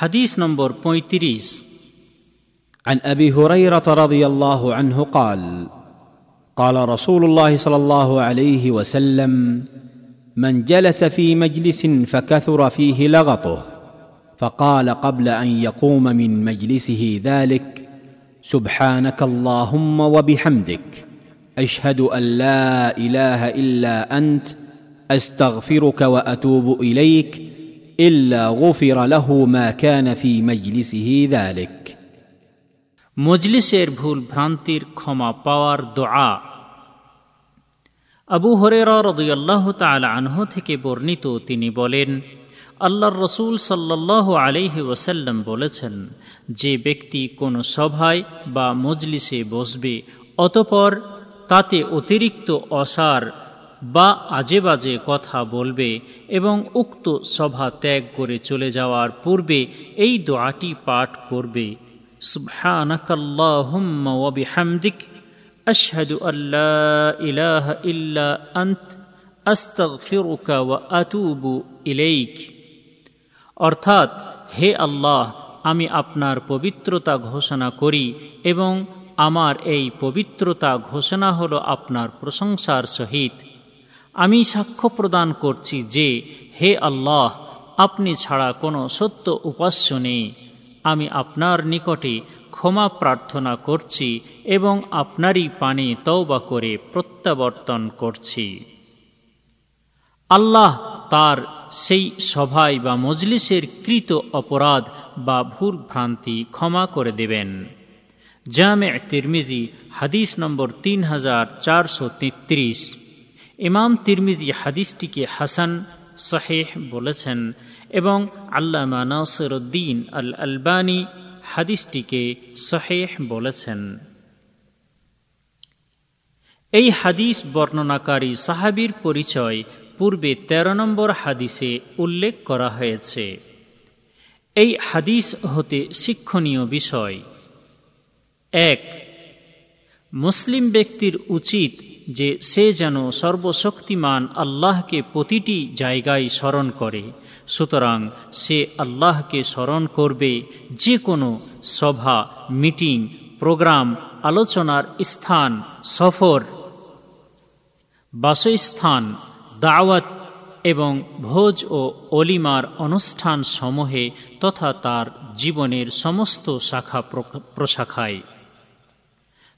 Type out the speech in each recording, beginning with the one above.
حديث نمبر 35 عن أبي هريرة رضي الله عنه قال قال رسول الله صلى الله عليه وسلم من جلس في مجلس فكثر فيه لغطه فقال قبل أن يقوم من مجلسه ذلك سبحانك اللهم وبحمدك أشهد أن لا إله إلا أنت أستغفرك وأتوب إليك الا غفر له ما كان في مجلسه ذلك মজলিসের ভুল ভ্রান্তির ক্ষমা পাওয়ার দোয়া আবু হরেরা রদুল্লাহ তাল আনহ থেকে বর্ণিত তিনি বলেন আল্লাহর রসুল সাল্লাহ আলিহি ওসাল্লাম বলেছেন যে ব্যক্তি কোনো সভায় বা মজলিসে বসবে অতপর তাতে অতিরিক্ত অসার বা আজে বাজে কথা বলবে এবং উক্ত সভা ত্যাগ করে চলে যাওয়ার পূর্বে এই দোয়াটি পাঠ করবে। সুবহানাকাল্লাহুম্মা আশহাদু আল্লা ইল্লা আন্ত। আতুবু অর্থাৎ, হে আল্লাহ, আমি আপনার পবিত্রতা ঘোষণা করি এবং আমার এই পবিত্রতা ঘোষণা হল আপনার প্রশংসার সহিত। আমি সাক্ষ্য প্রদান করছি যে, হে আল্লাহ, আপনি ছাড়া কোনো সত্য উপাস্য নেই। আমি আপনার নিকটে ক্ষমা প্রার্থনা করছি এবং আপনারই পানে তওবা করে প্রত্যাবর্তন করছি। আল্লাহ তার সেই সভায় বা মজলিসের কৃত অপরাধ বা ভুল ভ্রান্তি ক্ষমা করে দেবেন। জামে তিরমিজি, হাদিস নম্বর তিন হাজার চারশো তেত্রিশ। ইমাম তিরমিজি হাদিসটিকে হাসান শাহেহ বলেছেন এবং আল্লামা নাসরুদ্দিন আল আলবানী হাদিসটিকে শাহেহ বলেছেন। এই হাদিস বর্ণনাকারী সাহাবির পরিচয় পূর্বে ১৩ নম্বর হাদিসে উল্লেখ করা হয়েছে। এই হাদিস হতে শিক্ষণীয় বিষয়। এক মুসলিম ব্যক্তির উচিত যে সে যেন সর্বশক্তিমান আল্লাহকে প্রতিটি জায়গায় স্মরণ করে। সুতরাং সে আল্লাহকে স্মরণ করবে যে কোনো সভা, মিটিং, প্রোগ্রাম, আলোচনার স্থান, সফর, বাসস্থান, দাওয়াত এবং ভোজ ও অলিমার অনুষ্ঠান সমূহে তথা তার জীবনের সমস্ত শাখা প্রশাখায়।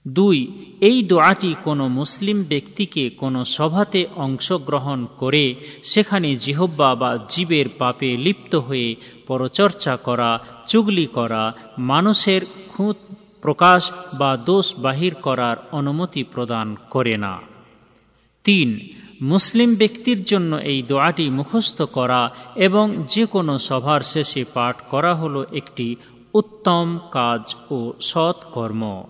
দুই, এই দোয়াটি কোনো মুসলিম ব্যক্তিকে কোনো সভাতে অংশগ্রহণ করে, সেখানে জিহব্বা বা জীবের পাপে লিপ্ত হয়ে পরচর্চা করা, চুগলি করা, মানুষের খুঁত প্রকাশ বা দোষ বাহির করার অনুমতি প্রদান করে না। তিন, মুসলিম ব্যক্তির জন্য এই দোয়াটি মুখস্থ করা এবং যে কোনো সভার শেষে পাঠ করা হলো একটি উত্তম কাজ ও সৎ কর্ম।